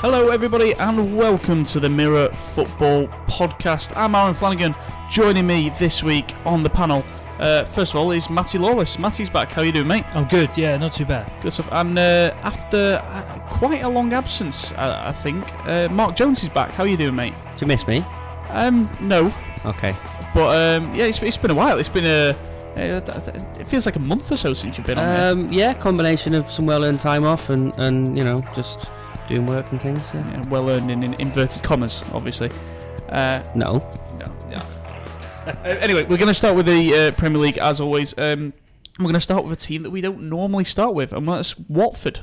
Hello, everybody, and welcome to the Mirror Football Podcast. I'm Aaron Flanagan. Joining me this week on the panel, uh, first of all, is Matty Lawless. Matty's back. How you doing, mate? I'm good. Yeah, not too bad. Good stuff. And uh, after uh, quite a long absence, I, I think, uh, Mark Jones is back. How you doing, mate? Do you miss me? Um, no, Okay. but um, yeah, it's, it's been a while. It's been a. Uh, it feels like a month or so since you've been on here. Um, yeah, combination of some well-earned time off and, and you know just doing work and things. Yeah. Yeah, well earned in, in inverted commas, obviously. Uh, No. No, yeah. Uh, anyway, we're going to start with the uh, Premier League as always. Um, we're going to start with a team that we don't normally start with, and that's Watford.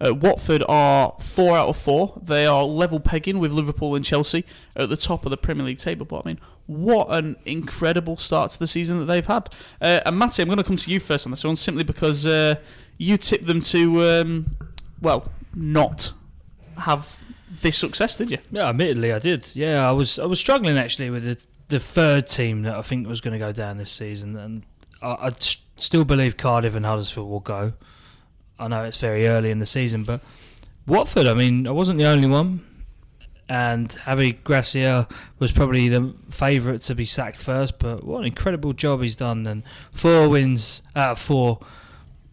Uh, Watford are four out of four. They are level pegging with Liverpool and Chelsea at the top of the Premier League table. But I mean, what an incredible start to the season that they've had. Uh, and Matty, I'm going to come to you first on this one, simply because uh, you tipped them to, um, well, not have this success, did you? Yeah, admittedly, I did. Yeah, I was I was struggling actually with the the third team that I think was going to go down this season, and I still believe Cardiff and Huddersfield will go. I know it's very early in the season, but Watford. I mean, I wasn't the only one, and Javi Gracia was probably the favourite to be sacked first. But what an incredible job he's done, and four wins out of four.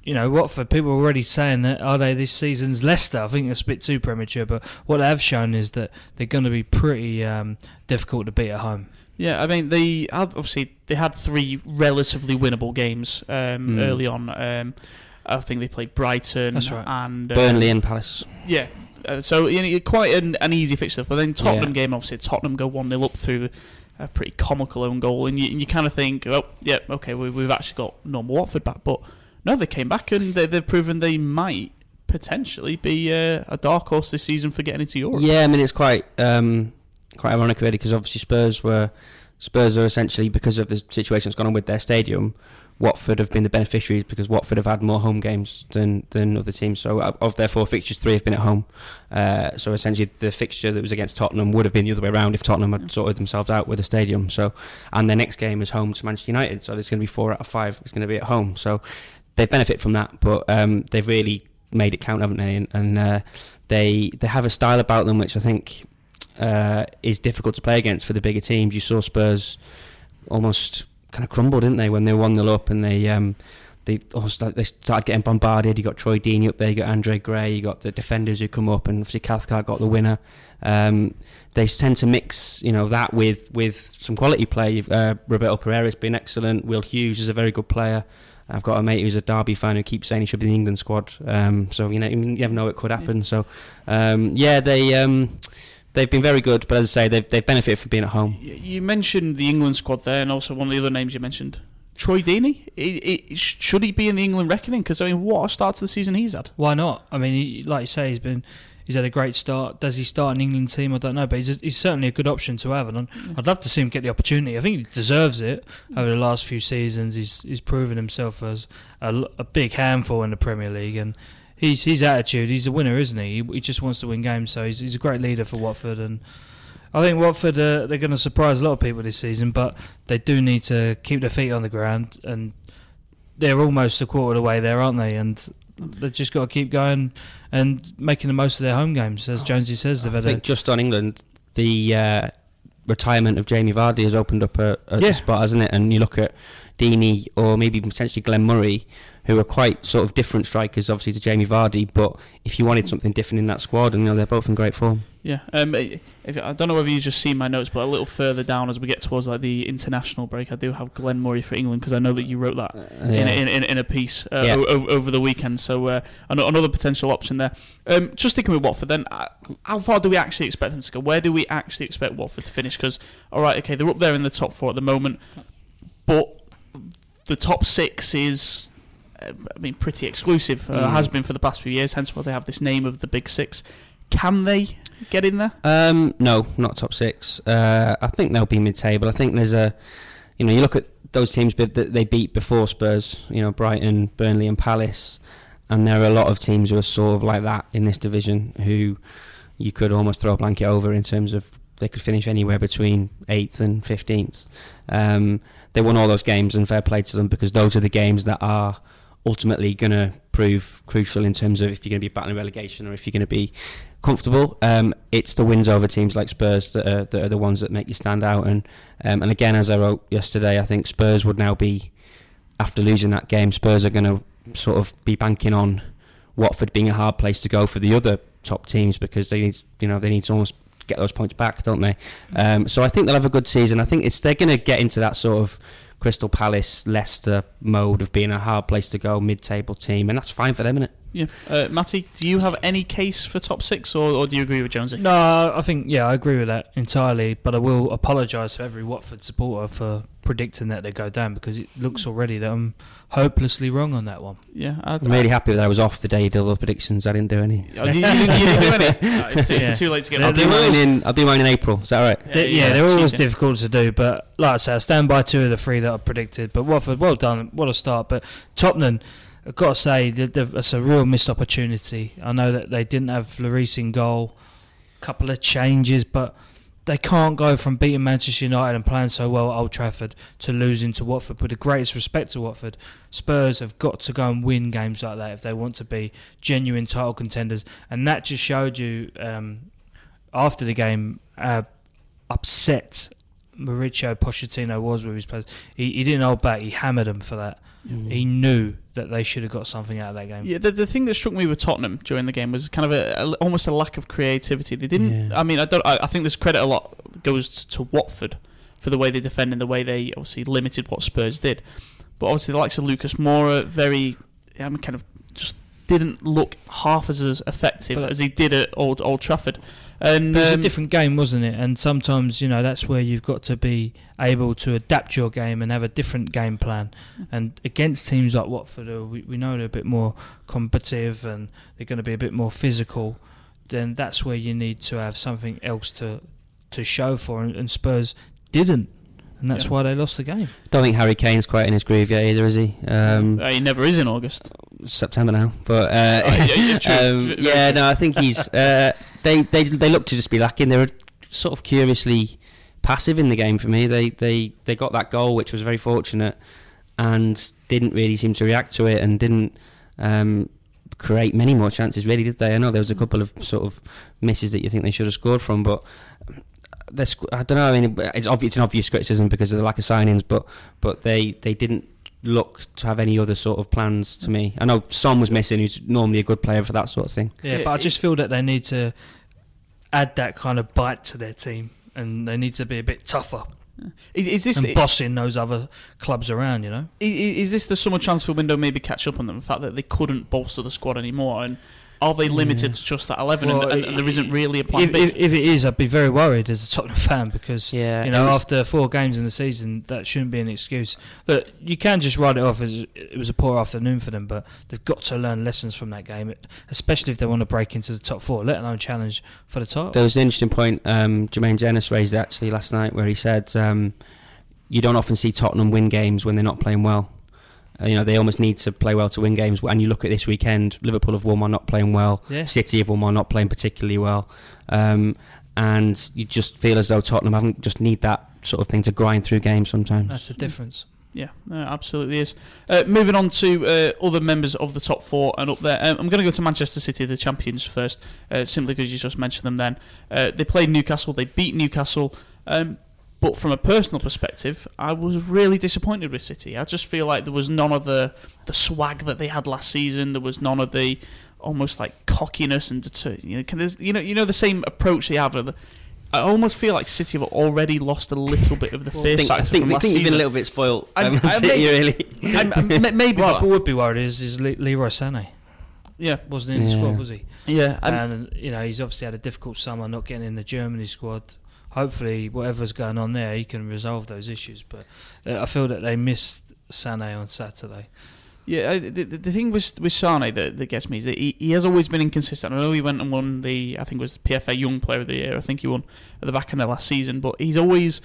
You know, Watford, people are already saying that are they this season's Leicester? I think it's a bit too premature, but what they have shown is that they're going to be pretty um, difficult to beat at home. Yeah, I mean they had, obviously they had three relatively winnable games um, Hmm. early on. Um, I think they played Brighton That's right. and uh, Burnley and Palace. Yeah, uh, so you know, quite an, an easy fixture. But then Tottenham Yeah. game, obviously Tottenham go one 0 up through a pretty comical own goal, and you, and you kind of think, oh yeah, okay, we, we've actually got normal Watford back. But no, they came back and they, they've proven they might potentially be uh, a dark horse this season for getting into Europe. Yeah, I mean it's quite um, quite ironic really because obviously Spurs were Spurs are essentially because of the situation that's gone on with their stadium. Watford have been the beneficiaries because Watford have had more home games than than other teams. So of, of their four fixtures, three have been at home. Uh, so essentially, the fixture that was against Tottenham would have been the other way around if Tottenham had sorted themselves out with the stadium. So and their next game is home to Manchester United. So it's going to be four out of five. It's going to be at home. So they've benefited from that, but um, they've really made it count, haven't they? And, and uh, they they have a style about them which I think uh, is difficult to play against for the bigger teams. You saw Spurs almost kind of crumble, didn't they, when they were one 0 up and they um, they almost they started getting bombarded. You got Troy Deeney up there, you got Andre Gray, you got the defenders who come up, and obviously Cathcart got the winner. Um, they tend to mix, you know, that with with some quality play. Uh, Roberto Pereyra's been excellent. Will Hughes is a very good player. I've got a mate who's a Derby fan who keeps saying he should be in the England squad. Um, so you know, you never know it could happen. So um, yeah, they um, they've been very good. But as I say, they've they've benefited from being at home. You mentioned the England squad there, and also one of the other names you mentioned, Troy Deeney. I- I- sh- should he be in the England reckoning? Because I mean, what a start to the season he's had. Why not? I mean, he, like you say, he's been he's had a great start. Does he start an England team? I don't know, but he's, he's certainly a good option to have, and I'd- I'd love to see him get the opportunity. I think he deserves it over the last few seasons. He's he's proven himself as a big handful in the Premier League, and he's his attitude. He's a winner, isn't he? He, he just wants to win games, so he's he's a great leader for Watford, and I think Watford uh, they're going to surprise a lot of people this season, but they do need to keep their feet on the ground, and they're almost a quarter of the way there, aren't they? And they've just got to keep going and making the most of their home games, as Jonesy says. They've I had think just on England, the uh, retirement of Jamie Vardy has opened up a, a Yeah. spot, hasn't it? And you look at Deeney or maybe potentially Glenn Murray, who are quite sort of different strikers, obviously to Jamie Vardy. But if you wanted something different in that squad, and you know they're both in great form. Yeah. Um, if, I don't know whether you just seen my notes, but a little further down as we get towards like the international break, I do have Glenn Murray for England because I know that you wrote that in, yeah. in, in, in a piece uh, Yeah. o- o- over the weekend. So uh, another potential option there. Um, just sticking with Watford, then, uh, how far do we actually expect them to go? Where do we actually expect Watford to finish? Because all right, okay, they're up there in the top four at the moment, but the top six is. uh, I mean, pretty exclusive. Uh, Mm. Has been for the past few years. Hence why they have this name of the Big Six. Can they get in there? Um, no, not top six. Uh, I think they'll be mid-table. I think there's a, you know, you look at those teams that they beat before Spurs. You know, Brighton, Burnley, and Palace, and there are a lot of teams who are sort of like that in this division who you could almost throw a blanket over in terms of they could finish anywhere between eighth and fifteenth. Um, they won all those games, and fair play to them because those are the games that are ultimately going to prove crucial in terms of if you're going to be battling relegation or if you're going to be comfortable. Um, it's the wins over teams like Spurs that are, that are the ones that make you stand out. And um, and again, as I wrote yesterday, I think Spurs would now be after losing that game. Spurs are going to sort of be banking on Watford being a hard place to go for the other top teams because they need you know they need to almost get those points back, don't they? Um, so I think they'll have a good season. I think it's they're going to get into that sort of Crystal Palace, Leicester mode of being a hard place to go, mid-table team, and that's fine for them, isn't it? Yeah, uh, Matty, do you have any case for top six, or, or do you agree with Jonesy? No, I think yeah, I agree with that entirely. But I will apologise to every Watford supporter for predicting that they go down because it looks already that I'm hopelessly wrong on that one. Yeah, I, I'm really happy that I was off the day you did all the predictions. I didn't do any. Oh, you, you didn't, you didn't do any. No, it's, it's Yeah. too late to get I'll on. do they're mine in. I'll do mine in April. Is that all right? They- yeah, yeah, they're always cheating. difficult to do, but like I said, I stand by two of the three that I predicted. But Watford, well done, what a start. But Tottenham, I've got to say, that that's a real missed opportunity. I know that they didn't have Lloris in goal, a couple of changes, but they can't go from beating Manchester United and playing so well at Old Trafford to losing to Watford. With the greatest respect to Watford, Spurs have got to go and win games like that if they want to be genuine title contenders. And that just showed you um, after the game how upset Mauricio Pochettino was with his players. He, he didn't hold back. He hammered them for that. Mm. He knew that they should have got something out of that game. Yeah, the, the thing that struck me with Tottenham during the game was kind of a, a almost a lack of creativity. They didn't. Yeah. I mean, I don't. I, I think this credit a lot goes to Watford for the way they defend and the way they obviously limited what Spurs did. But obviously, the likes of Lucas Moura, very, I mean, kind of just didn't look half as, as effective But- as he did at Old Old Trafford. And it was um, a different game, wasn't it? And sometimes, you know, that's where you've got to be able to adapt your game and have a different game plan. And against teams like Watford, we, we know they're a bit more competitive and they're going to be a bit more physical, then that's where you need to have something else to to show for. And, and Spurs didn't. And that's Yeah. why they lost the game. Don't think Harry Kane's quite in his groove yet either, is he? Um, uh, he never is in August. September now, but uh, Oh, yeah, yeah, true. um, yeah, no, I think he's. Uh, they they they look to just be lacking. They were sort of curiously passive in the game for me. They they they got that goal, which was very fortunate, and didn't really seem to react to it, and didn't. Um, create many more chances really did they I know there was a couple of sort of misses that you think they should have scored from but they're I don't know I mean it's obvious it's an obvious criticism because of the lack of signings but but they they didn't look to have any other sort of plans to me. I know Son was missing, who's normally a good player for that sort of thing. Yeah, Yeah, but I just feel that they need to add that kind of bite to their team and they need to be a bit tougher Is, is this and bossing those other clubs around, you know? I- i- Is this the summer transfer window maybe catch up on them? The fact that they couldn't bolster the squad anymore, and are they limited Yeah. to just that eleven, Well, and, and, and there isn't really a plan If, B? if, if it is, I'd be very worried as a Tottenham fan because Yeah, you know after four games in the season, that shouldn't be an excuse. Look, you can just write it off as it was a poor afternoon for them, but they've got to learn lessons from that game, especially if they want to break into the top four, let alone challenge for the title. There was an interesting point um, Jermaine Jenas raised actually last night where he said um, you don't often see Tottenham win games when they're not playing well. Uh, you know they almost need to play well to win games. And you look at this weekend, Liverpool have won while not playing well. yeah. City have won while not playing particularly well, um, and you just feel as though Tottenham haven't just need that sort of thing to grind through games sometimes. That's the difference. Yeah, no, absolutely is. Uh, moving on to uh, other members of the top four and up there. Um, I'm going to go to Manchester City, the champions, first, uh, simply because you just mentioned them then. Uh, they played Newcastle, they beat Newcastle. Um, but from a personal perspective, I was really disappointed with City. I just feel like there was none of the, the swag that they had last season. There was none of the almost like cockiness and deter- you know, can you know, you know the same approach they have. I almost feel like City have already lost a little bit of the I fear think, I factor think, from I last think you've been a little bit spoiled. I'm- um, I City, may- really. I'm- I'm- maybe, What people would be worried is is Le- Leroy Sané yeah, wasn't in the Yeah. squad, was he? yeah. I'm- and you know he's obviously had a difficult summer not getting in the Germany squad. Hopefully, whatever's going on there, he can resolve those issues. But uh, I feel that they missed Sané on Saturday. Yeah, the, the the thing with with Sane that, that gets me is that he, he has always been inconsistent. I know he went and won the I think it was the PFA Young Player of the Year. I think he won at the back end of last season, but he's always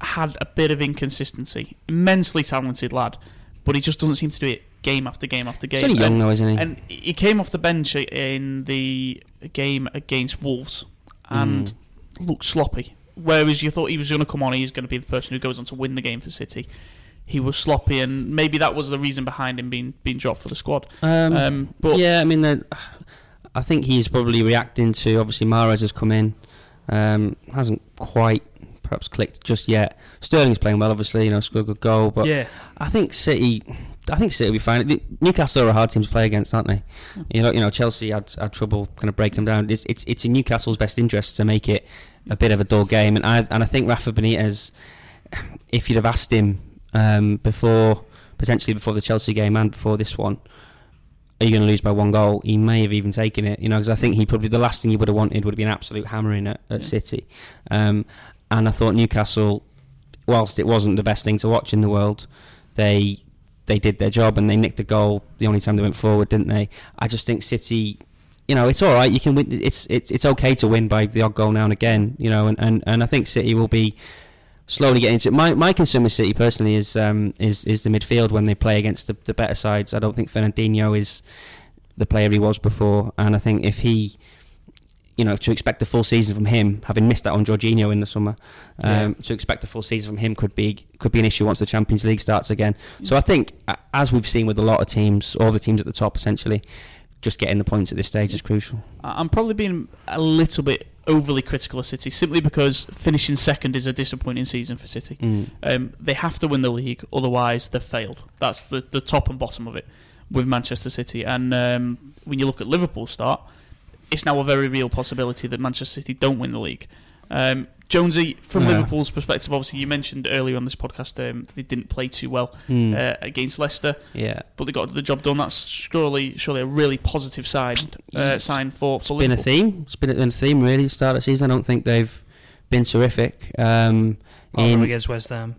had a bit of inconsistency. Immensely talented lad, but he just doesn't seem to do it game after game after He's game. young And- though, isn't he? and he came off the bench in the game against Wolves and looked sloppy. Whereas you thought he was going to come on, he's going to be the person who goes on to win the game for City. he was sloppy, and maybe that was the reason behind him being being dropped for the squad. Um, Um, but yeah, I mean, the, I think he's probably reacting to obviously Mahrez has come in, um, hasn't quite perhaps clicked just yet. Sterling's playing well, obviously, you know, scored a good goal, but yeah, I think City, I think City will be fine. Newcastle are a hard team to play against, aren't they? You know, you know, Chelsea had, had trouble kind of breaking them down. It's, it's it's in Newcastle's best interest to make it a bit of a dull game, and I and I think Rafa Benitez, if you'd have asked him um, before, potentially before the Chelsea game and before this one, are you going to lose by one goal? He may have even taken it, you know, because I think he probably the last thing he would have wanted would have been an absolute hammering at, at Yeah. City, um, and I thought Newcastle, whilst it wasn't the best thing to watch in the world, they they did their job and they nicked a goal the only time they went forward, didn't they? I just think City. You know, it's all right. You can win. It's it's it's okay to win by the odd goal now and again. You know, and, and, and I think City will be slowly getting into it. My my concern with City personally is um is, is the midfield when they play against the, the better sides. I don't think Fernandinho is the player he was before, and I think if he, you know, to expect a full season from him, having missed that on Jorginho in the summer, um, to expect a full season from him could be could be an issue once the Champions League starts again. So I think, as we've seen with a lot of teams, all the teams at the top essentially, just getting the points at this stage is crucial. I'm probably being a little bit overly critical of City simply because finishing second is a disappointing season for City. Mm. Um, they have to win the league, otherwise they've failed. That's the, the top and bottom of it with Manchester City. And um, when you look at Liverpool's start, it's now a very real possibility that Manchester City don't win the league. Um, Jonesy, from Yeah. Liverpool's perspective, obviously you mentioned earlier on this podcast um, they didn't play too well Mm. uh, against Leicester, yeah. but they got the job done. That's surely surely a really positive sign uh, sign for for Liverpool. been a theme. It's been a, a theme really. at the Start of the season, I don't think they've been terrific. Um, Apart in, against West Ham.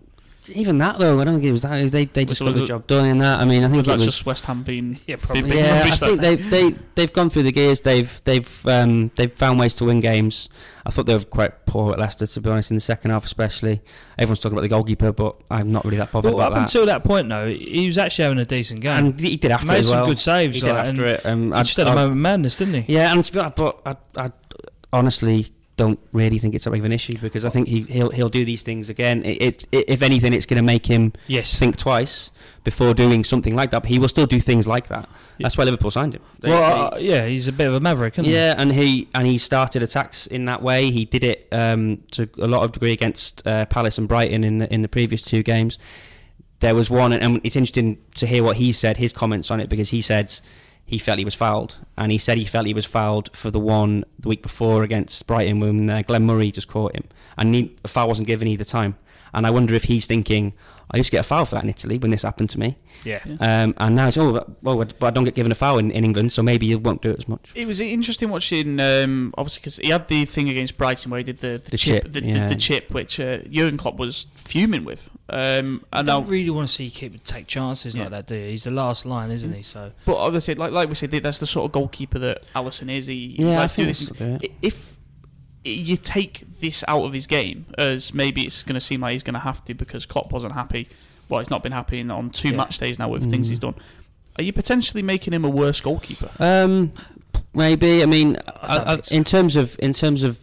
Even that though, I don't think it was that. They they just So got the it- job done in that. I mean, I think Was it that was. just West Ham being Yeah, probably. big yeah, I think they they they've gone through the gears. They've they've um, they've found ways to win games. I thought they were quite poor at Leicester, to be honest, in the second half especially. Everyone's talking about the goalkeeper, but I'm not really that bothered Well, up about that. Up until that point, though, he was actually having a decent game. and he did after made as some well. good saves. he did after and it. Um, he I'd- just had a I'd- moment of madness, didn't he? Yeah, and to be honest, but I, I honestly don't really think it's that big of an issue because I think he, he'll he'll do these things again. It, it, it if anything, it's going to make him Yes. think twice before doing something like that. But he will still do things like that. That's why Liverpool signed him. They- well, they- uh, yeah, he's a bit of a maverick, isn't yeah, and he and he started attacks in that way. He did it um, to a lot of degree against uh, Palace and Brighton in the, in the previous two games. There was one, and it's interesting to hear what he said, his comments on it, because he said he felt he was fouled, and he said he felt he was fouled for the one the week before against Brighton when uh, Glenn Murray just caught him, and he, a foul wasn't given either time. And I wonder if he's thinking, I used to get a foul for that in Italy when this happened to me, Yeah. Yeah. um, and now it's oh, well, but I don't get given a foul in, in England, so maybe he won't do it as much. It was interesting watching, um, obviously, because he had the thing against Brighton where he did the, the, The chip, chip, the, yeah. the, the chip, which uh, Jurgen Klopp was fuming with. Um, I and now, don't really want to see keep take chances Yeah. like that, do you? He's the last line, isn't he? So but obviously, like like we said, that's the sort of goalkeeper that Alisson is. He, he Yeah, I likes to do think this. that's the bit. I- If you take this out of his game, as maybe it's going to seem like he's going to have to because Klopp wasn't happy. Well, he's not been happy in, on two Yeah. match days now with things Mm. he's done. Are you potentially making him a worse goalkeeper? Um, maybe. I mean, I I, I, think so. in terms of in terms of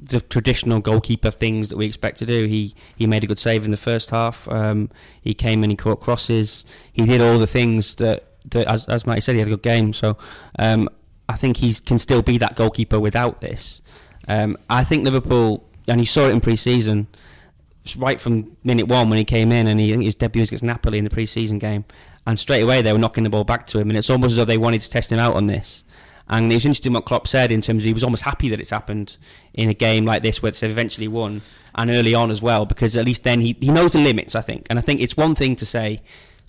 the traditional goalkeeper things that we expect to do, he he made a good save in the first half. Um, he came and he caught crosses. He did all the things that, that as as Matty said, he had a good game. So um, I think he can still be that goalkeeper without this. Um, I think Liverpool, and you saw it in pre-season, right from minute one when he came in, and he his debut against Napoli in the pre-season game, and straight away they were knocking the ball back to him, and it's almost as though they wanted to test him out on this. And it was interesting what Klopp said in terms of he was almost happy that it's happened in a game like this where they've eventually won and early on as well because at least then he, he knows the limits I think and I think it's one thing to say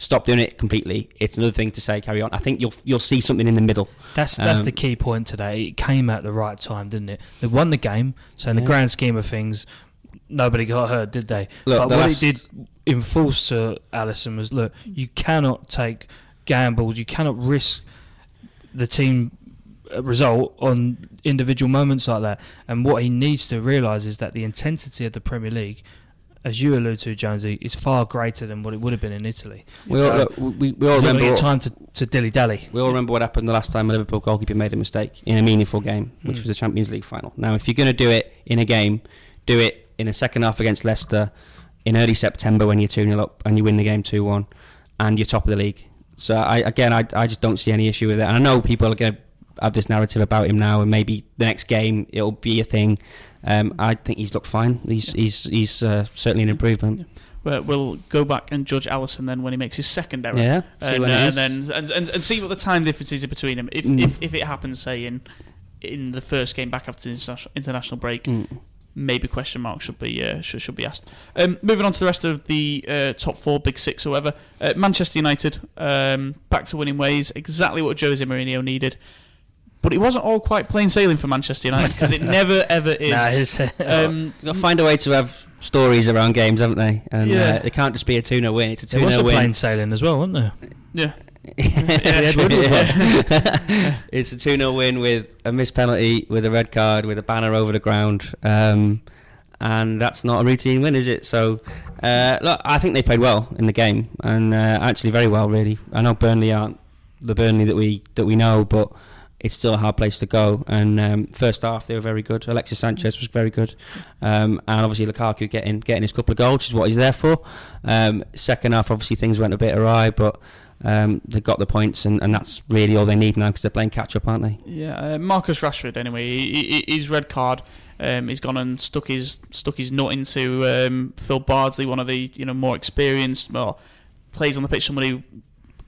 stop doing it completely it's another thing to say carry on I think you'll you'll see something in the middle that's that's Um, the key point today. It came at the right time, didn't it? They won the game, so in the grand scheme of things, nobody got hurt, did they? Look, but the what last- it did enforce to Alisson was look, you cannot take gambles, you cannot risk the team uh, result on individual moments like that. And what he needs to realise is that the intensity of the Premier League, as you allude to, Jonesy, is far greater than what it would have been in Italy. we all, look, we, we all You've got to remember what- time to, to dilly dally. We all remember what happened the last time a Liverpool goalkeeper made a mistake in a meaningful game, which Mm. was the Champions League final. Now, if you're going to do it in a game, do it in a second half against Leicester in early September when you're 2 0 up and you win the game 2 1 and you're top of the league. So I again, I, I just don't see any issue with it. And I know people are going to have this narrative about him now, and maybe the next game it'll be a thing. Um, I think he's looked fine. He's Yeah. he's he's uh, certainly an improvement. Well, we'll go back and judge Alisson then when he makes his second error. Yeah, and, uh, and then and, and, and see what the time difference is between them. If, Mm. if if it happens, say in in the first game back after the international, break, Mm. maybe question mark should be uh, should, should be asked. Um, moving on to the rest of the uh, top four, big six, or whatever. Uh, Manchester United um, back to winning ways, exactly what Jose Mourinho needed. But it wasn't all quite plain sailing for Manchester United because it never ever is. Nah, it's, um, They've got to find a way to have stories around games, haven't they? And Yeah. uh, it can't just be a 2 0 win. It's a 2 there was 0 a win. plain sailing as well, wasn't there? yeah, Ed Woodward it's a 2 0 win with a missed penalty, with a red card, with a banner over the ground. Um, and that's not a routine win, is it? So, uh, look, I think they played well in the game, and uh, actually very well, really. I know Burnley aren't the Burnley that we that we know, but it's still a hard place to go. And um, first half they were very good. Alexis Sanchez was very good, um, and obviously Lukaku getting getting his couple of goals, which is what he's there for. Um, second half, obviously things went a bit awry, but um, they got the points, and, and that's really all they need now because they're playing catch up, aren't they? Yeah, uh, Marcus Rashford. Anyway, he, he, his red card. Um, he's gone and stuck his stuck his nut into um, Phil Bardsley, one of the you know more experienced, well, plays on the pitch. Somebody who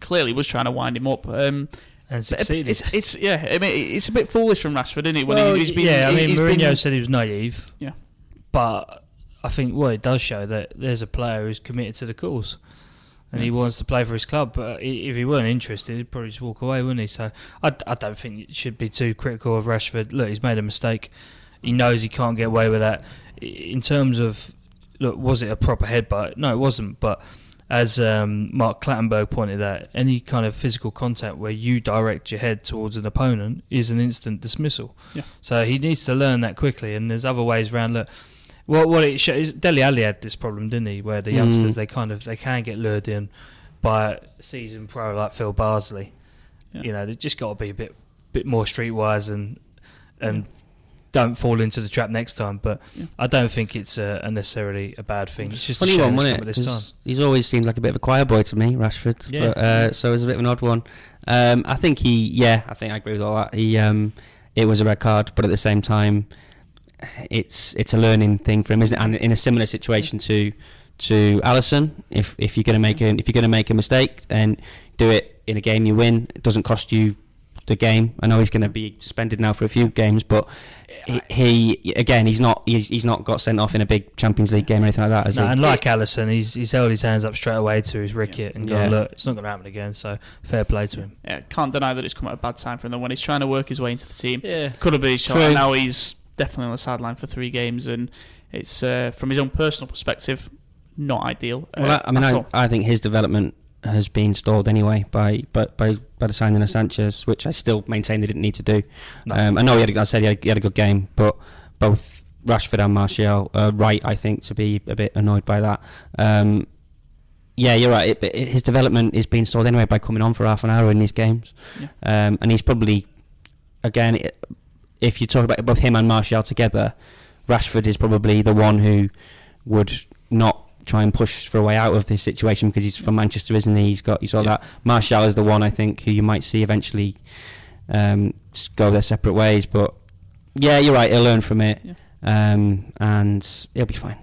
clearly was trying to wind him up. Um, And uh, succeeded. it's, it's yeah. I mean, it's a bit foolish from Rashford, isn't it? When well, he, he's been, yeah, I mean, he's Mourinho been- said he was naive. Yeah. But I think what it does show that there's a player who's committed to the cause. And he wants to play for his club, but if he weren't interested, he'd probably just walk away, wouldn't he? So I, I don't think it should be too critical of Rashford. Look, he's made a mistake. He knows he can't get away with that. In terms of, look, was it a proper headbutt? No, it wasn't. But as um, Mark Clattenburg pointed out, any kind of physical contact where you direct your head towards an opponent is an instant dismissal. Yeah. So he needs to learn that quickly, and there's other ways around. Look, what what it shows, Dele Alli had this problem, didn't he? Where the Mm. youngsters they kind of they can get lured in by a seasoned pro like Phil Bardsley. Yeah. You know, they just got to be a bit bit more streetwise and and don't fall into the trap next time. But Yeah. I don't think it's a, a necessarily a bad thing. It's just Funny a shame one, wasn't it? this time. 'Cause he's always seemed like a bit of a choir boy to me, Rashford. Yeah. But, uh, so it was a bit of an odd one. Um, I think he, yeah, I think I agree with all that. He, um, it was a red card, but at the same time, it's it's a learning thing for him, isn't it? And in a similar situation to to Alisson, if if you're going to make a if you're going to make a mistake, then do it in a game you win. It doesn't cost you the game. I know he's going to be suspended now for a few games, but he, he again he's not he's, he's not got sent off in a big Champions League game or anything like that. Has No, he? and like Alisson, he's he's held his hands up straight away to his ricket and gone, Yeah. look, it's not going to happen again. So fair play to him. Yeah, can't deny that it's come at a bad time for him. Though when he's trying to work his way into the team, Yeah. could have been his shot. True. And now he's definitely on the sideline for three games, and it's uh, from his own personal perspective not ideal. uh, Well, I, I mean, I. I think his development has been stalled anyway by by by, by the signing of Sanchez, which I still maintain they didn't need to do. No. Um, I know he had, a- I said he had, he had a good game, but both Rashford and Martial are right, I think, to be a bit annoyed by that. Um, yeah, you're right. It, it, his development is being stalled anyway by coming on for half an hour in these games, Yeah. um, and he's probably again, if you talk about both him and Martial together, Rashford is probably the one who would not try and push for a way out of this situation because he's from Manchester, isn't he? He's got you saw Yeah. that. Martial is the one I think who you might see eventually um, go their separate ways. But yeah, you're right. He'll learn from it, Yeah. um, and he'll be fine.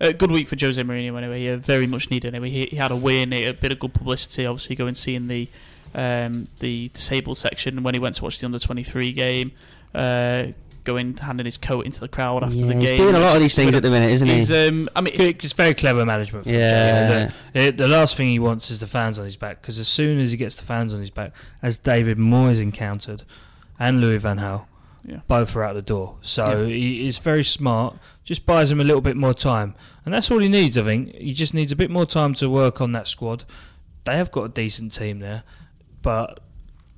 Uh, good week for Jose Mourinho anyway. Yeah, very much needed anyway. He, he had a win, a bit of good publicity. Obviously, going seeing the um, the disabled section when he went to watch the under twenty three game. Uh, going handing his coat into the crowd after yeah, the game. he's doing a lot of these things at the minute, isn't he? He's, um, I mean, It's very clever management. From Yeah. The, the- the last thing he wants is the fans on his back because as soon as he gets the fans on his back, as David Moyes encountered, and Louis Van Gaal, yeah. both are out the door. So he is very smart. Just buys him a little bit more time, and that's all he needs. I think he just needs a bit more time to work on that squad. They have got a decent team there, but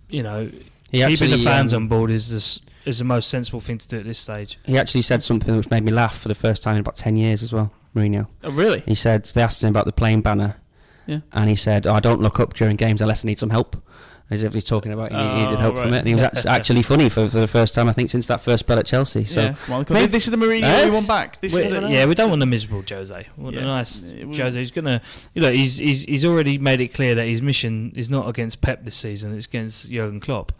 you know, He keeping actually, the fans um, on board is this, is the most sensible thing to do at this stage. He actually said something which made me laugh for the first time in about ten years as well. Mourinho. Oh, really? He said they asked him about the playing banner, Yeah. and he said, oh, "I don't look up during games unless I need some help." As if he's talking about he need- needed Oh, help from it, and he was act- actually funny for, for the first time I think since that first spell at Chelsea. So yeah, well, Maybe- this is the Mourinho Eh? we want back. This We- is the, yeah, we don't want a miserable Jose. We want Yeah. a nice we- Jose. He's gonna, you know, he's he's he's already made it clear that his mission is not against Pep this season. It's against Jurgen Klopp.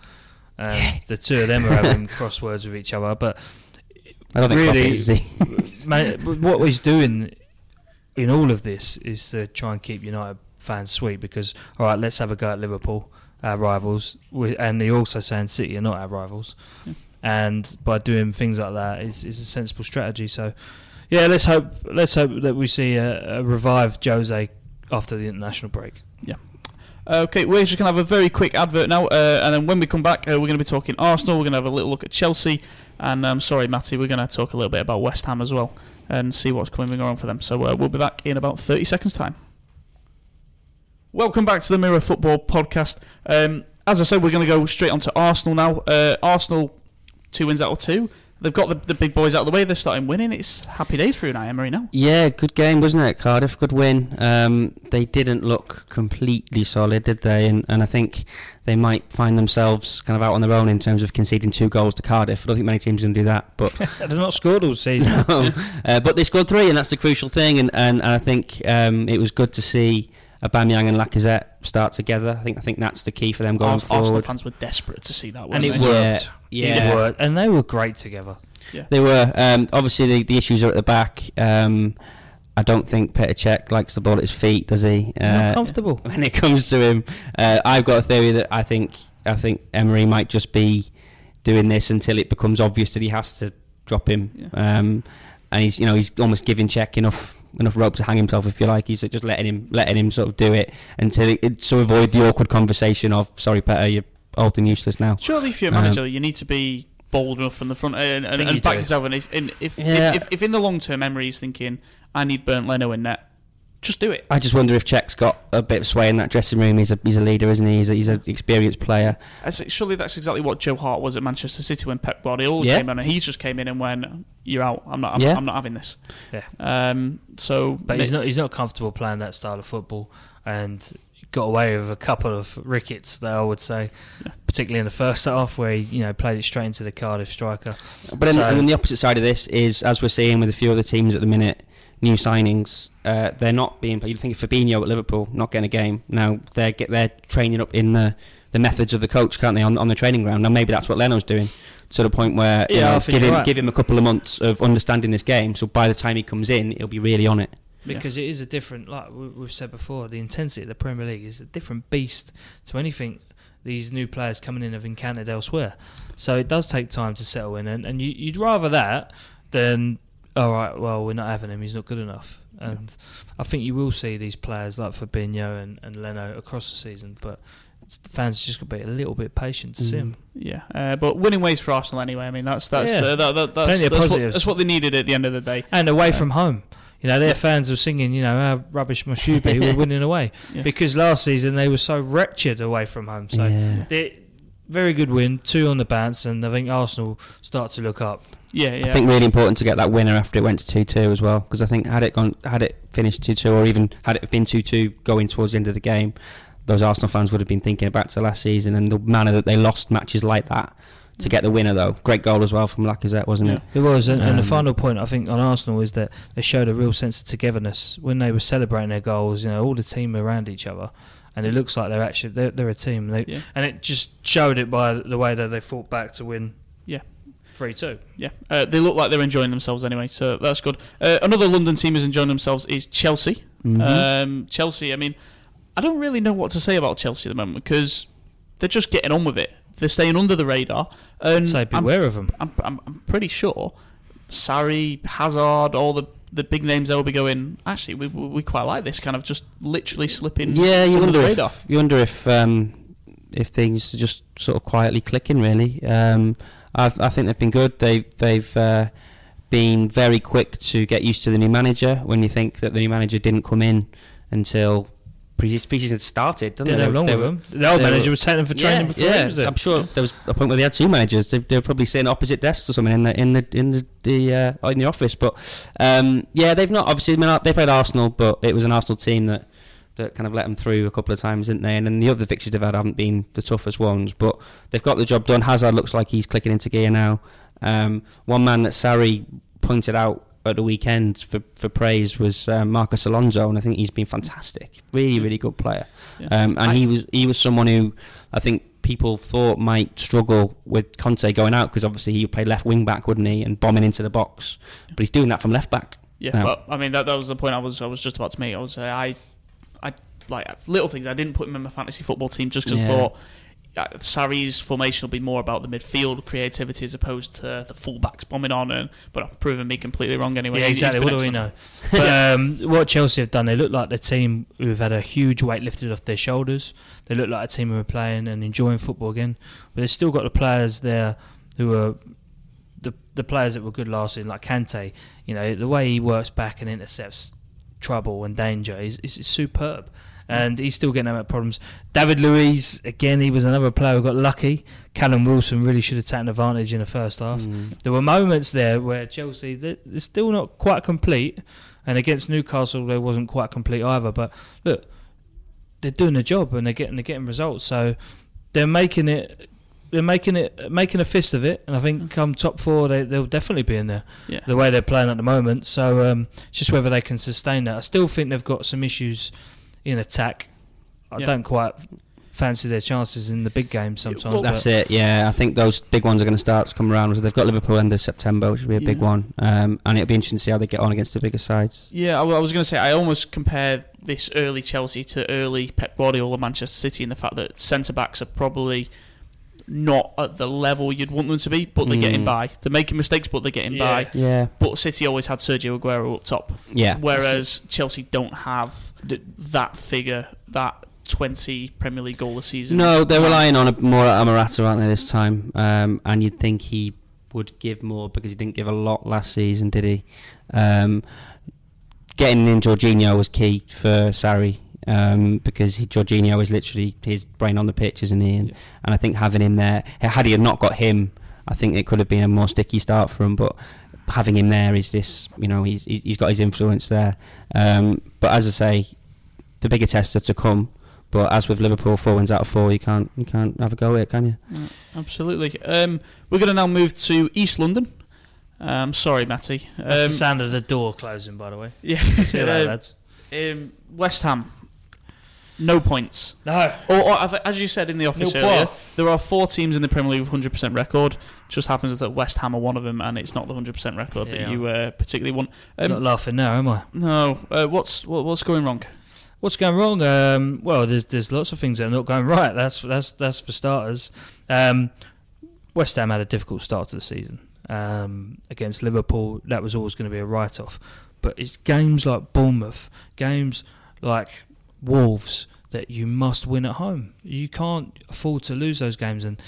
Um, and the two of them are having crosswords with each other. But I don't really, is man, what he's doing in all of this is to try and keep United fans sweet because all right, let's have a go at Liverpool, our rivals, We- and he also saying City are not our rivals, Yeah. and by doing things like that is is a sensible strategy. So, yeah, let's hope let's hope that we see a, a revived Jose after the international break. Okay, we're just going to have a very quick advert now, uh, and then when we come back, uh, we're going to be talking Arsenal. We're going to have a little look at Chelsea, and um, sorry, Matty, we're going to talk a little bit about West Ham as well, and see what's coming on for them. So uh, we'll be back in about 30 seconds' time. Welcome back to the Mirror Football Podcast. Um, as I said, we're going to go straight on to Arsenal now. Uh, Arsenal, two wins out of two. They've got the, the big boys out of the way. They're starting winning. It's happy days for Unai Emery now. Yeah, good game, wasn't it? Cardiff, good win. Um, they didn't look completely solid, did they? And, and I think they might find themselves kind of out on their own in terms of conceding two goals to Cardiff. I don't think many teams can do that, but They've not scored all season. no. uh, but they scored three, and that's the crucial thing. And, and, and I think um, it was good to see Aubameyang and Lacazette start together. I think I think that's the key for them going Ars- Arsenal forward. fans were desperate to see that, and it they? worked. Yeah, It worked, and they were great together. They were um, obviously the, the issues are at the back. Um, I don't think Petr Cech likes the ball at his feet, does he? not Uh, comfortable. when it comes to him, uh, I've got a theory that I think I think Emery might just be doing this until it becomes obvious that he has to drop him. Yeah. Um, and he's you know he's almost giving Cech enough enough rope to hang himself if you like. He's just letting him letting him sort of do it until it, it to avoid the awkward conversation of sorry Petr you're old and useless now. Surely, if you're a Um, manager, you need to be bold enough from the front and, and, and back do. yourself. And if, and if, Yeah. if, if, if in the long term Emery is thinking, I need Bernd Leno in net, just do it. I just wonder if Cech's got a bit of sway in that dressing room. He's a he's a leader, isn't he? He's a, he's an experienced player. Surely that's exactly what Joe Hart was at Manchester City when Pep Guardiola Yeah. came in, and he just came in and went, "You're out. I'm not. I'm, Yeah. I'm not having this." Yeah. Um. So, But he's not he's not comfortable playing that style of football, and got away with a couple of rickets that I would say, Yeah. particularly in the first half where he you know played it straight into the Cardiff striker. But then, So- and then the opposite side of this is, as we're seeing with a few other teams at the minute, new signings, uh, they're not being. played. You think of Fabinho at Liverpool, not getting a game. Now they're get they're training up in the the methods of the coach, can't they, on on the training ground? Now maybe that's what Leno's doing. To the point where you Yeah, I know, give him right. give him a couple of months of understanding this game. So by the time he comes in, he'll be really on it. Yeah. Because it is a different, like we- we've said before, the intensity of the Premier League is a different beast to anything these new players coming in have encountered elsewhere. So it does take time to settle in, and, and you, you'd rather that than, all right, well, we're not having him, he's not good enough. And I think you will see these players like Fabinho and, and Leno across the season, but it's, the fans just got to be a little bit patient to see Mm. him. Yeah, uh, but winning ways for Arsenal anyway. I mean, that's that's Yeah. the, that, that, that's, that's, what, that's what they needed at the end of the day. And away Yeah. from home. You know, their fans are singing, you know, how rubbish must you be? We're winning away. Yeah. Because last season they were so wretched away from home. So yeah. they very good win, two on the bounce, and I think Arsenal start to look up. Yeah, yeah. I think really important to get that winner after it went to two two as well because I think had it gone had it finished two two or even had it been two two going towards the end of the game, those Arsenal fans would have been thinking back to last season and the manner that they lost matches like that to get the winner though. Great goal as well from Lacazette, wasn't it? It was, and, and the Um, final point I think on Arsenal is that they showed a real sense of togetherness when they were celebrating their goals. You know, all the team around each other, and it looks like they're actually they're, they're a team. They, Yeah. And it just showed it by the way that they fought back to win. Yeah. three two. Yeah, uh, they look like they're enjoying themselves anyway, so that's good. Uh, another London team is enjoying themselves is Chelsea. Mhm. Um, Chelsea, I mean, I don't really know what to say about Chelsea at the moment because they're just getting on with it. They're staying under the radar, and So I'm, beware of them. I'm, I'm, I'm pretty sure Sarri, Hazard, all the the big names that will be going. Actually, we we we quite like this kind of just literally slipping. yeah, you wonder the if radar. you wonder if um, if things are just sort of quietly clicking. Really, um, I, I think they've been good. They they've uh, been very quick to get used to the new manager. When you think that the new manager didn't come in until pre season had started, didn't they? have They long were- with them. The old they were- manager was taking them for training before yeah, he was there. I'm sure there was a point where they had two managers. They, they were probably sitting opposite desks or something in the in the in the, the uh, in the office. But um, yeah, they've not obviously. Mean, they played Arsenal, but it was an Arsenal team that that kind of let them through a couple of times, didn't they? And then the other fixtures they've had haven't been the toughest ones, but they've got the job done. Hazard looks like he's clicking into gear now. Um, one man that Sarri pointed out at the weekend for, for praise was um, Marcos Alonso, and I think he's been fantastic. Really, really good player. Yeah. Um, and I- he was he was someone who I think people thought might struggle with Conte going out because obviously he would play left wing back, wouldn't he, and bombing into the box. But he's doing that from left back. Yeah, No. well, I mean that, that was the point I was I was just about to make. I was uh, I I like little things. I didn't put him in my fantasy football team just because Yeah. I thought uh, Sarri's formation will be more about the midfield creativity as opposed to the fullbacks bombing on. And but I'm proving me completely wrong anyway. yeah, exactly. What do we know? But um, what Chelsea have done, they look like the team who've had a huge weight lifted off their shoulders. They look like a team who are playing and enjoying football again. But they've still got the players there who are the the players that were good last season, like Kante. You know, the way he works back and intercepts trouble and danger is, is, superb. And he's still getting out problems. David Luiz, again, he was another player who got lucky. Callum Wilson really should have taken advantage in the first half. Mm. There were moments there where Chelsea they're, they're still not quite complete, and against Newcastle they wasn't quite complete either. But look, they're doing the job and they're getting they're getting results. So they're making it. They're making it, making a fist of it, and I think come top four, they they'll definitely be in there. Yeah. The way they're playing at the moment, so um, it's just whether they can sustain that. I still think they've got some issues in attack. I Yeah. don't quite fancy their chances in the big games sometimes. well, That's it. Yeah, I think those big ones are going to start to come around. They've got Liverpool end of September, which will be a big one, um, and it'll be interesting to see how they get on against the bigger sides. Yeah, I, w- I was going to say I almost compare this early Chelsea to early Pep Guardiola Manchester City in the fact that centre backs are probably not at the level you'd want them to be, but they're Mm. getting by. They're making mistakes, but they're getting Yeah. by. Yeah, But City always had Sergio Aguero up top, yeah. whereas Chelsea don't have th- that figure, that 20 Premier League goal a season. No, they're relying on a, more at Amarata, aren't they, this time? Um, and you'd think he would give more because he didn't give a lot last season, did he? Um, getting in Jorginho was key for Sarri um, because he, Jorginho is literally his brain on the pitch, isn't he? And, Yeah. and I think having him there, had he not got him, I think it could have been a more sticky start for him. But having him there is this, you know, he's he's he's got his influence there. Um, but as I say, the bigger tests are to come. But as with Liverpool, four wins out of four, you can't you can't have a go at it, can you? Yeah, absolutely. Um, we're going to now move to East London. Um, sorry, Matty. that's the Um, sound of the door closing, by the way. yeah, See you later, um, lads. um, West Ham, no points. No. Or, or as- as you said in the office No earlier, point. there are four teams in the Premier League with 100% record. It Just happens that West Ham are one of them, and it's not the 100% record Yeah. that you uh, particularly want. not Um, laughing now, am I? no, uh, what's what, what's going wrong? What's going wrong? Um, well, there's there's lots of things that are not going right. That's that's that's for starters. Um, West Ham had a difficult start to the season um, against Liverpool. That was always going to be a write-off. But it's games like Bournemouth, games like Wolves that you must win at home. You can't afford to lose those games. And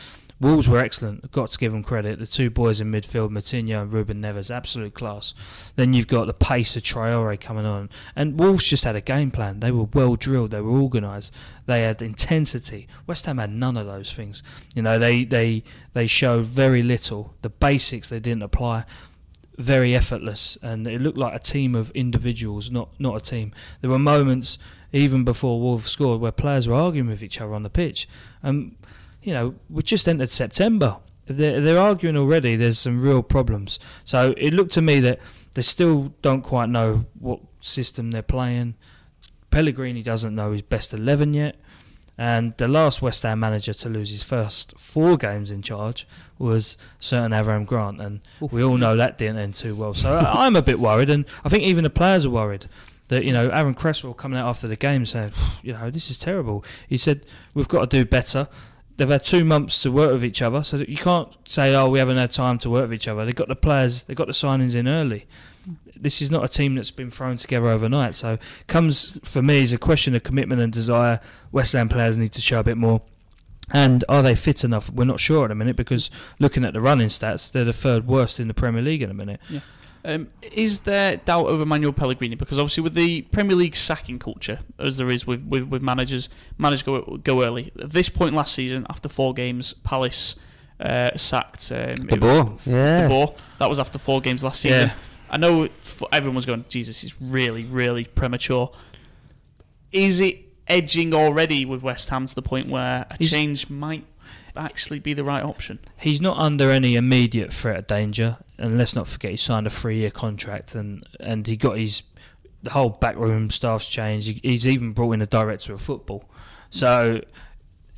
Wolves were excellent. Got to give them credit. The two boys in midfield, Moutinho and Ruben Neves, absolute class. Then you've got the pace of Traore coming on. And Wolves just had a game plan. They were well drilled. They were organised. They had intensity. West Ham had none of those things. You know, they, they, they showed very little. The basics they didn't apply. Very effortless. And it looked like a team of individuals, not, not a team. There were moments, even before Wolves scored, where players were arguing with each other on the pitch. Um, you know, we just entered September. If they're, they're arguing already, there's some real problems. So it looked to me that they still don't quite know what system they're playing. Pellegrini doesn't know his best 11 yet. And the last West Ham manager to lose his first four games in charge was certain Avram Grant. And we all know that didn't end too well. So I'm a bit worried. And I think even the players are worried that, you know, Aaron Cresswell coming out after the game saying, you know, this is terrible. He said, we've got to do better they've had two months to work with each other, so you can't say, "Oh, we haven't had time to work with each other." They've got the players, they've got the signings in early. This is not a team that's been thrown together overnight. So, comes for me is a question of commitment and desire. West Ham players need to show a bit more. And are they fit enough? We're not sure at the minute because looking at the running stats, they're the third worst in the Premier League at the minute. Um, is there doubt over Manuel Pellegrini? Because obviously, with the Premier League sacking culture, as there is with, with, with managers, managers go go early. At this point last season, after four games, Palace uh, sacked um, The it was- ball, yeah. De Boer. That was after four games last season. Yeah. I know f- everyone was going, Jesus, it's really, really premature. is it edging already with West Ham to the point where a He's- change might actually be the right option? He's not under any immediate threat of danger, and let's not forget he signed a three-year contract, and and he got his the whole backroom staff's changed. He's even brought in a director of football, so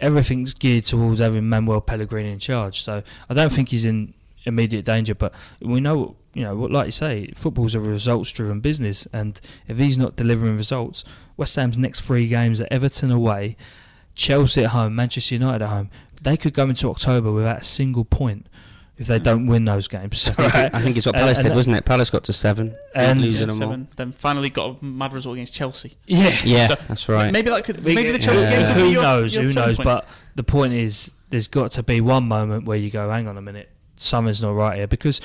everything's geared towards having Manuel Pellegrini in charge. So I don't think he's in immediate danger, but we know. You know, like you say, football's a results-driven business, and if he's not delivering results, West Ham's next three games are Everton away, Chelsea at home, Manchester United at home. They could go into October without a single point if they don't win those games. I think, Right? I think it's what Palace and did, that- wasn't it? Palace got to seven, And- losing Yeah, them all. then finally got a mad result against Chelsea. Yeah, Yeah, So, that's right. Maybe that could. We Maybe the get- Chelsea game. Yeah. Could be Who your- knows? your Who knows? point. But the point is, there's got to be one moment where you go, "Hang on a minute, something's not right here," because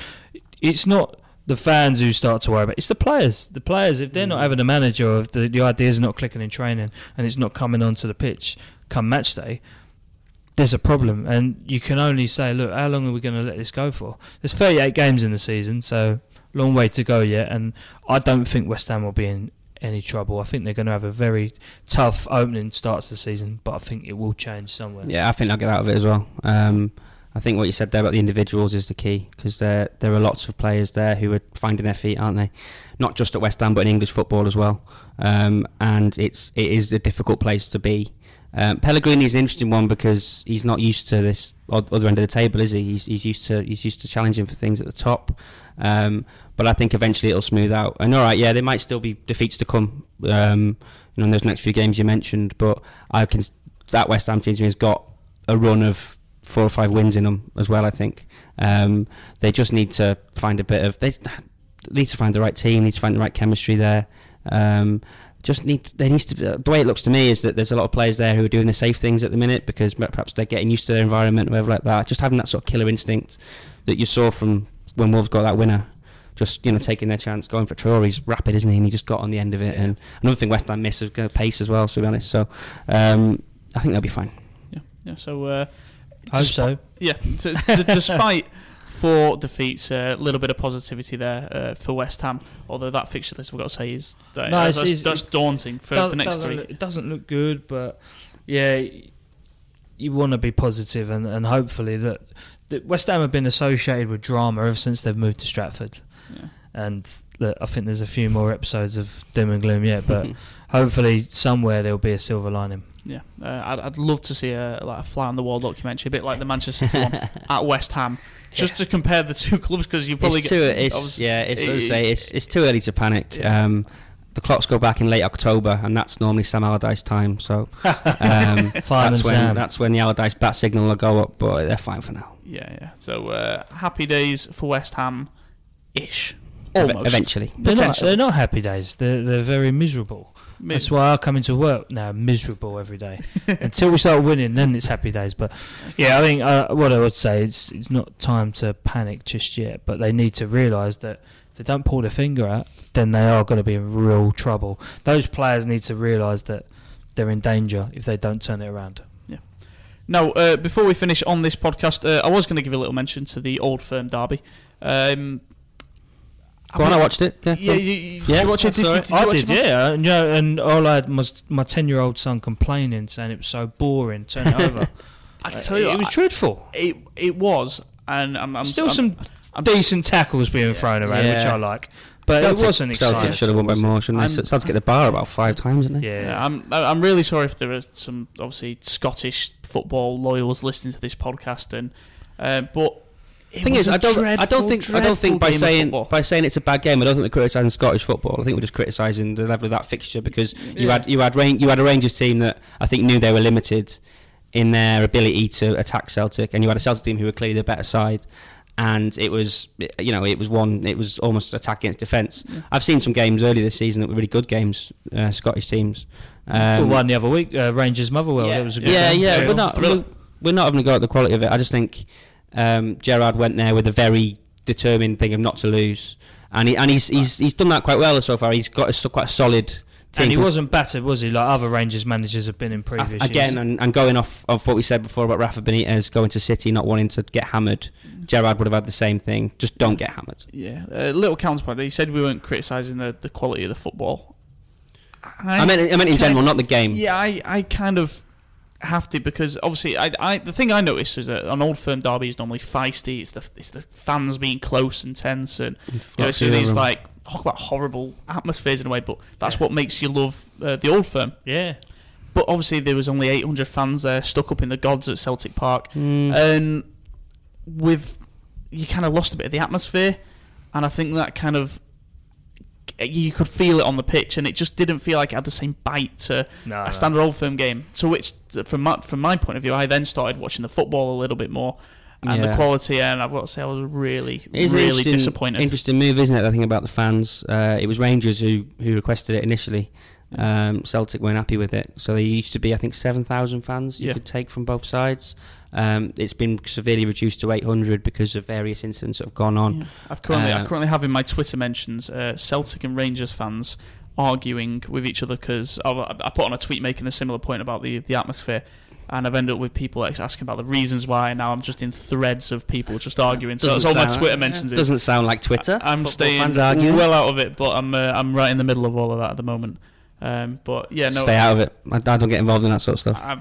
it's not the fans who start to worry about. It's the players. The players, if they're not Mm. having a manager, or if the, the ideas are not clicking in training, and it's not coming onto the pitch come match day, there's a problem. And you can only say, "Look, how long are we going to let this go for?" There's 38 games in the season, so long way to go yet. And I don't think West Ham will be in any trouble. I think they're going to have a very tough opening starts the season, but I think it will change somewhere. Yeah, I think they'll get out of it as well. Um, I think what you said there about the individuals is the key because there there are lots of players there who are finding their feet, aren't they? Not just at West Ham, but in English football as well. Um, and it's it is a difficult place to be. Um, Pellegrini is an interesting one because he's not used to this other end of the table, is he? He's, he's used to he's used to challenging for things at the top. Um, but I think eventually it'll smooth out. And all right, yeah, there might still be defeats to come. Um, you know, in those next few games you mentioned, but I can that West Ham team has got a run of four or five wins in them as well. I think um, they just need to find a bit of they need to find the right team, need to find the right chemistry there. Um, just need they needs to the way it looks to me is that there's a lot of players there who are doing the safe things at the minute because perhaps they're getting used to their environment or whatever like that. Just having that sort of killer instinct that you saw from when Wolves got that winner. Just you know, taking their chance, going for Traore. He's rapid, isn't he? And he just got on the end of it. And another thing West Ham miss is uh, pace as well. To be honest, so um, I think they'll be fine. Yeah, yeah. So, uh, Hope so. Yeah, d- d- despite four defeats, a little bit of positivity there uh, for West Ham. Although that fixture list, I've got to say, is that, No, uh, it's- that's, it's- daunting for, for next three. look- it doesn't look good, but yeah, you want to be positive and, and hopefully that, that West Ham have been associated with drama ever since they've moved to Stratford, Yeah. and look, I think there's a few more episodes of doom and gloom yet, but hopefully somewhere there'll be a silver lining. Yeah, uh, I'd, I'd love to see a like a fly on the wall documentary, a bit like the Manchester City one at West Ham, just to compare the two clubs because you probably it's get too, it's, yeah, it's, it- say, it's, it's too early to panic. Yeah. Um, the clocks go back in late October, and that's normally Sam Allardyce time. So um, Fireman that's when Sam. that's when the Allardyce bat signal will go up. But they're fine for now. Yeah, yeah. So uh, happy days for West Ham, ish. Ev- Almost. eventually, They're not, they're not happy days. They're they're very miserable. Mi- That's why I come into work now miserable every day. Until we start winning, then it's happy days. But yeah, I think uh, what I would say is it's not time to panic just yet. But they need to realise that if they don't pull their finger out, then they are going to be in real trouble. Those players need to realise that they're in danger if they don't turn it around. Now, uh, before we finish on this podcast, uh, I was going to give a little mention to the Old Firm derby. Um, go on. I watched it. Yeah, Yeah, go you, you, Yeah, did you watch it? Did, that's you- did I watch did, it? yeah. And, you know, and all I had was my ten-year-old son complaining, saying it was so boring. Turn it over. I tell you, it was I- dreadful. it it was, and I'm, I'm Still I'm- some I'm decent tackles being thrown around, which I like. But Celtic, it wasn't Celtic exciting. should have won by more, shouldn't I'm- they? Celtic get the bar about five times, didn't they? Yeah, Yeah, I'm I'm really sorry if there are some obviously Scottish football loyals listening to this podcast, and uh, but it thing was is, a I don't, I don't think, I don't think by saying by saying it's a bad game, I don't think we're criticising Scottish football. I think we're just criticising the level of that fixture because you had you had Ran- you had a Rangers team that I think knew they were limited in their ability to attack Celtic, and you had a Celtic team who were clearly the better side. And it was, you know, it was one. It was almost attack against defence. I've seen some games earlier this season that were really good games, uh, Scottish teams. well, Um, one the other week, uh, Rangers Motherwell. yeah, That was a good yeah, game. yeah. Yeah, We're not, we're, we're not having a go at the quality of it. I just think um, Gerrard went there with a very determined thing of not to lose, and he and he's he's he's done that quite well so far. He's got a, so- quite a solid team. And he wasn't battered, was he? Like other Rangers managers have been in previous Again, years. and, and going off of what we said before about Rafa Benitez going to City, not wanting to get hammered, Gerrard would have had the same thing. Just don't get hammered. Yeah, a little counterpoint. He said we weren't criticising the, the quality of the football. I meant I meant in Can I- general, not the game. Yeah, I, I kind of have to because obviously I, I the thing I noticed is that an old firm derby is normally feisty. It's the it's the fans being close and tense and you know so these like talk about horrible atmospheres in a way, but that's Yeah. what makes you love uh, the old firm. Yeah. But obviously there was only 800 fans there stuck up in the gods at Celtic Park, Mm. and with you kind of lost a bit of the atmosphere, and I think that kind of you could feel it on the pitch, and it just didn't feel like it had the same bite to No, a no. standard old firm game. So which, from my, from my point of view, I then started watching the football a little bit more and the quality, and I've got to say I was really, It is really interesting- disappointed. Interesting move, isn't it? I think about the fans. Uh, it was Rangers who who requested it initially. Um, Celtic weren't happy with it, so there used to be I think seven thousand fans you Yeah. could take from both sides. Um, it's been severely reduced to eight hundred because of various incidents that have gone on. Yeah. I've currently, I Uh, currently have in my Twitter mentions uh, Celtic and Rangers fans arguing with each other because I, I put on a tweet making a similar point about the the atmosphere. And I've ended up with people asking about the reasons why, and now I'm just in threads of people just arguing. So that's Doesn't all my Twitter mentions. is. Doesn't sound like Twitter. I- I'm staying fans arguing. well out of it, but I'm uh, I'm right in the middle of all of that at the moment. Um, but yeah, no, Stay out of it. I, I don't get involved in that sort of stuff. I,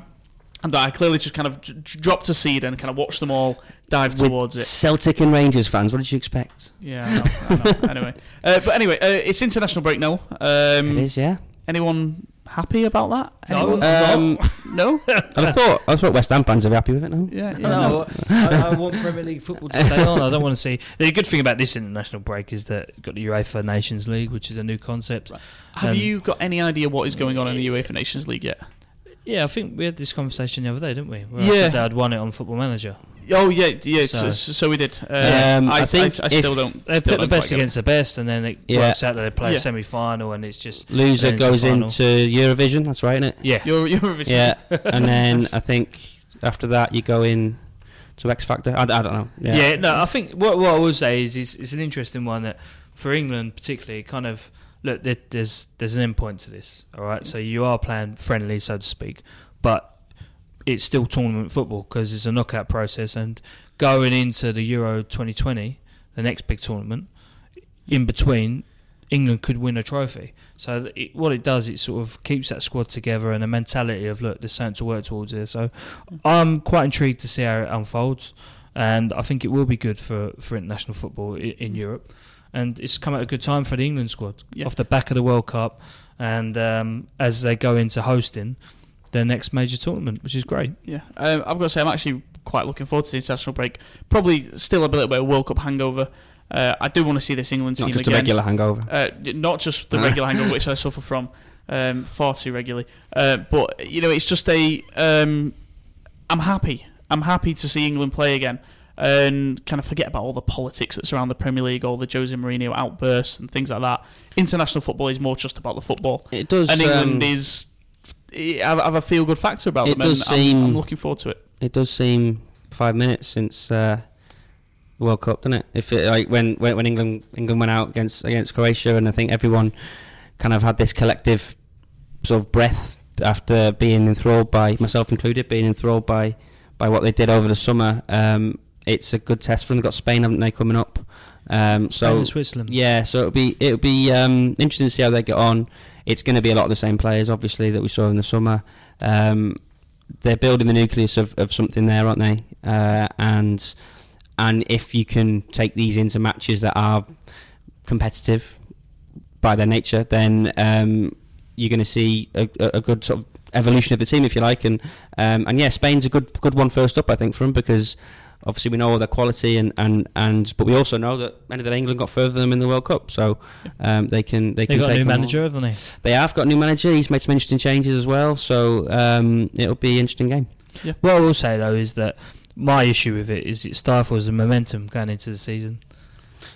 I'm, I clearly just kind of j- j- dropped a seed and kind of watched them all dive With towards it. Celtic and Rangers fans, what did you expect? Yeah, I know, I know. anyway, uh, but anyway, uh, it's international break now. Um, it is, yeah. Anyone happy about that? No. Anyone? Um, no. I thought I thought West Ham fans would be happy with it. now. Yeah, yeah, No, I, I want Premier League football to stay on. I don't want to see. The good thing about this international break is that you've got the UEFA Nations League, which is a new concept. Have Um, you got any idea what is going on in the UEFA Nations League yet? Yeah, I think we had this conversation the other day, didn't we? Where Yeah. I said I'd won it on Football Manager. Oh yeah, yeah. So, So- so we did. Uh, Um, I, I think I, I still if- don't. They still put the best quite it. against the best, and then it Yeah. works out that they play Yeah. a semi final, and it's just Loser Then it's a goes final. into Eurovision. That's right, isn't it? yeah. Your Eurovision. Yeah, and then I think after that you go in to X Factor. I, I don't know. Yeah. Yeah. no, I think what what I would say is, is it's an interesting one that for England particularly, kind of look, there, there's there's an end point to this. All right, so you are playing friendly, so to speak, but it's still tournament football because it's a knockout process, and going into the Euro 2020, the next big tournament, in between. England could win a trophy. So it, what it does, it sort of keeps that squad together and a mentality of look, there's something to work towards here. So I'm quite intrigued to see how it unfolds, and I think it will be good for, for international football in, in Europe. And it's come at a good time for the England squad Yeah. off the back of the World Cup, and um, as they go into hosting their next major tournament, which is great. Yeah, um, I've got to say I'm actually quite looking forward to the international break. Probably still a little bit of World Cup hangover. Uh, I do want to see this England team Not just again. a regular hangover. Uh, not just the regular hangover, which I suffer from um, far too regularly. Uh, but you know, it's just a. Um, I'm happy. I'm happy to see England play again, and kind of forget about all the politics that surround the Premier League, all the Jose Mourinho outbursts and things like that. International football is more just about the football, It does. and England um, is. I have, have a feel good factor about It them, does and I'm, seem- I'm looking forward to it. It does seem five minutes since uh, World Cup, doesn't it? If it like when, when when England England went out against against Croatia, and I think everyone kind of had this collective sort of breath after being enthralled by myself included, being enthralled by by what they did over the summer. Um, it's a good test for them. They've got Spain, haven't they, coming up? Um, so and Switzerland. yeah, so it'll be it'll be um, interesting to see how they get on. It's going to be a lot of the same players, obviously, that we saw in the summer. Um, they're building the nucleus of, of something there, aren't they? Uh, and and if you can take these into matches that are competitive by their nature, then um, you're going to see a, a a good sort of evolution of the team, if you like. And um, and yeah, Spain's a good good one first up, I think, for them because obviously we know all their quality and, and, and but we also know that many of the England got further than them in the World Cup, so um, they can they They can got a take new them on. haven't they? They have got a new manager. He's made some interesting changes as well, so um, it'll be an interesting game. What I will say though is that my issue with it is it stifles the momentum going into the season.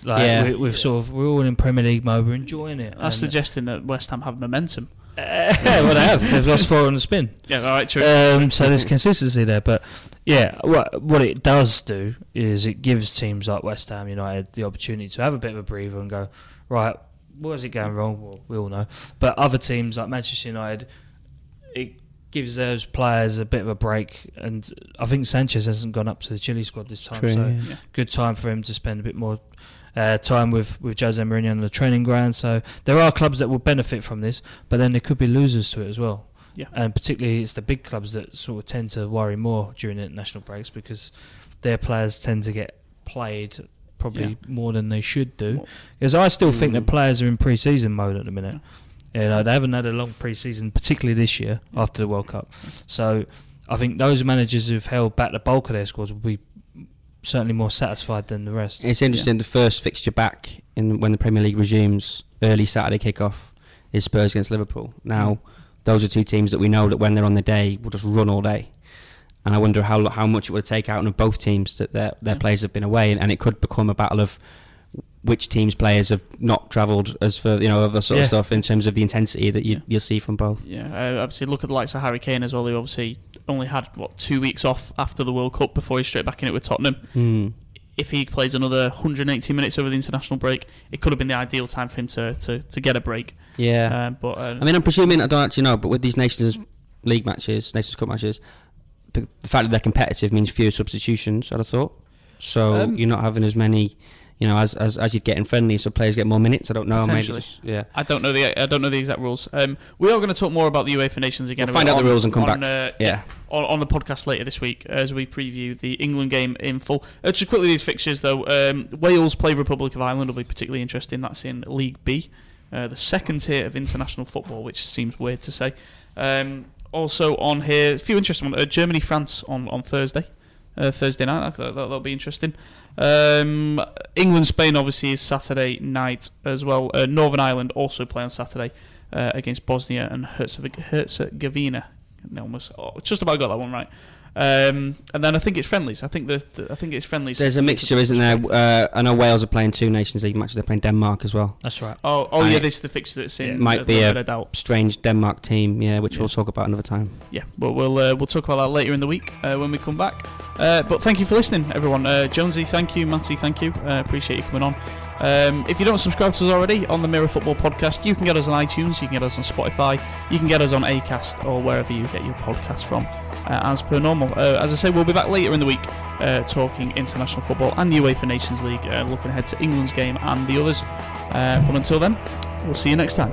Like Yeah. we, we've sort of we're all in Premier League mode, we're enjoying it. That's and- suggesting that West Ham have momentum. Uh, well, they have. They've lost four on the spin. Yeah, all right, true. Um, so there's consistency there, but yeah, what what it does do is it gives teams like West Ham United the opportunity to have a bit of a breather and go, right, where's it going wrong? Well, we all know. But other teams like Manchester United, it gives those players a bit of a break, and I think Sanchez hasn't gone up to the Chile squad this time, so yeah. good time for him to spend a bit more uh, time with with Jose Mourinho on the training ground. So there are clubs that will benefit from this, but then there could be losers to it as well. Yeah. and particularly it's the big clubs that sort of tend to worry more during the international breaks because their players tend to get played probably Yeah. more than they should do. Because I still think that Mm. players are in pre-season mode at the minute. You know, they haven't had a long pre-season, particularly this year after the World Cup. So I think those managers who've held back the bulk of their squads will be certainly more satisfied than the rest. It's interesting. The first fixture back in when the Premier League resumes, early Saturday kickoff, is Spurs against Liverpool. Now, those are two teams that we know that when they're on the day will just run all day. And I wonder how how much it would take out of both teams that their their Yeah. players have been away, and, and it could become a battle of which team's players have not travelled as for you know other sort Yeah. of stuff in terms of the intensity that you Yeah. you'll see from both. Yeah, uh, obviously look at the likes of Harry Kane as well. He obviously only had what two weeks off after the World Cup before he's straight back in it with Tottenham. Hmm. If he plays another 180 minutes over the international break, it could have been the ideal time for him to, to, to get a break. Yeah. Um, but uh, I mean, I'm presuming I don't actually know, but with these Nations League matches, Nations Cup matches, the, the fact that they're competitive means fewer substitutions. I'd have thought. So Um, you're not having as many, you know, as as, as you'd get in friendly, so players get more minutes. I don't know. Potentially. just- yeah. I don't know the I don't know the exact rules. Um, we are going to talk more about the UEFA Nations again. We'll find out the on- rules and come on, back. Uh, Yeah. on, on the podcast later this week as we preview the England game in full. Uh, just quickly, these fixtures though. Um, Wales play Republic of Ireland will be particularly interesting. That's in League B, uh, the second tier of international football, which seems weird to say. Um, also on here, a few interesting ones. Uh, Germany France on on Thursday, uh, Thursday night. That, that, will be interesting. Um, England Spain obviously is Saturday night as well. Uh, Northern Ireland also play on Saturday uh, against Bosnia and Herzegovina. Herzegovina. Almost oh, just about got that one right. Um, and then I think it's friendlies. I think the, the I think it's friendlies. There's a mixture, isn't there? Uh, I know Wales are playing two Nations League matches. They're playing Denmark as well. That's right. Oh, oh And yeah, this is the fixture that's in. might uh, be the a- bit doubt. Strange Denmark team, yeah, which Yeah. we'll talk about another time. Yeah, but we'll uh, we'll talk about that later in the week uh, when we come back. Uh, but thank you for listening, everyone. Uh, Jonesy, thank you. Mancy, thank you. Uh, appreciate you coming on. Um, if you don't subscribe to us already on the Mirror Football Podcast, you can get us on iTunes, you can get us on Spotify, you can get us on Acast or wherever you get your podcast from. Uh, as per normal, uh, as I say, we'll be back later in the week uh, talking international football and the UEFA Nations League, uh, looking ahead to England's game and the others. Uh, but until then, we'll see you next time.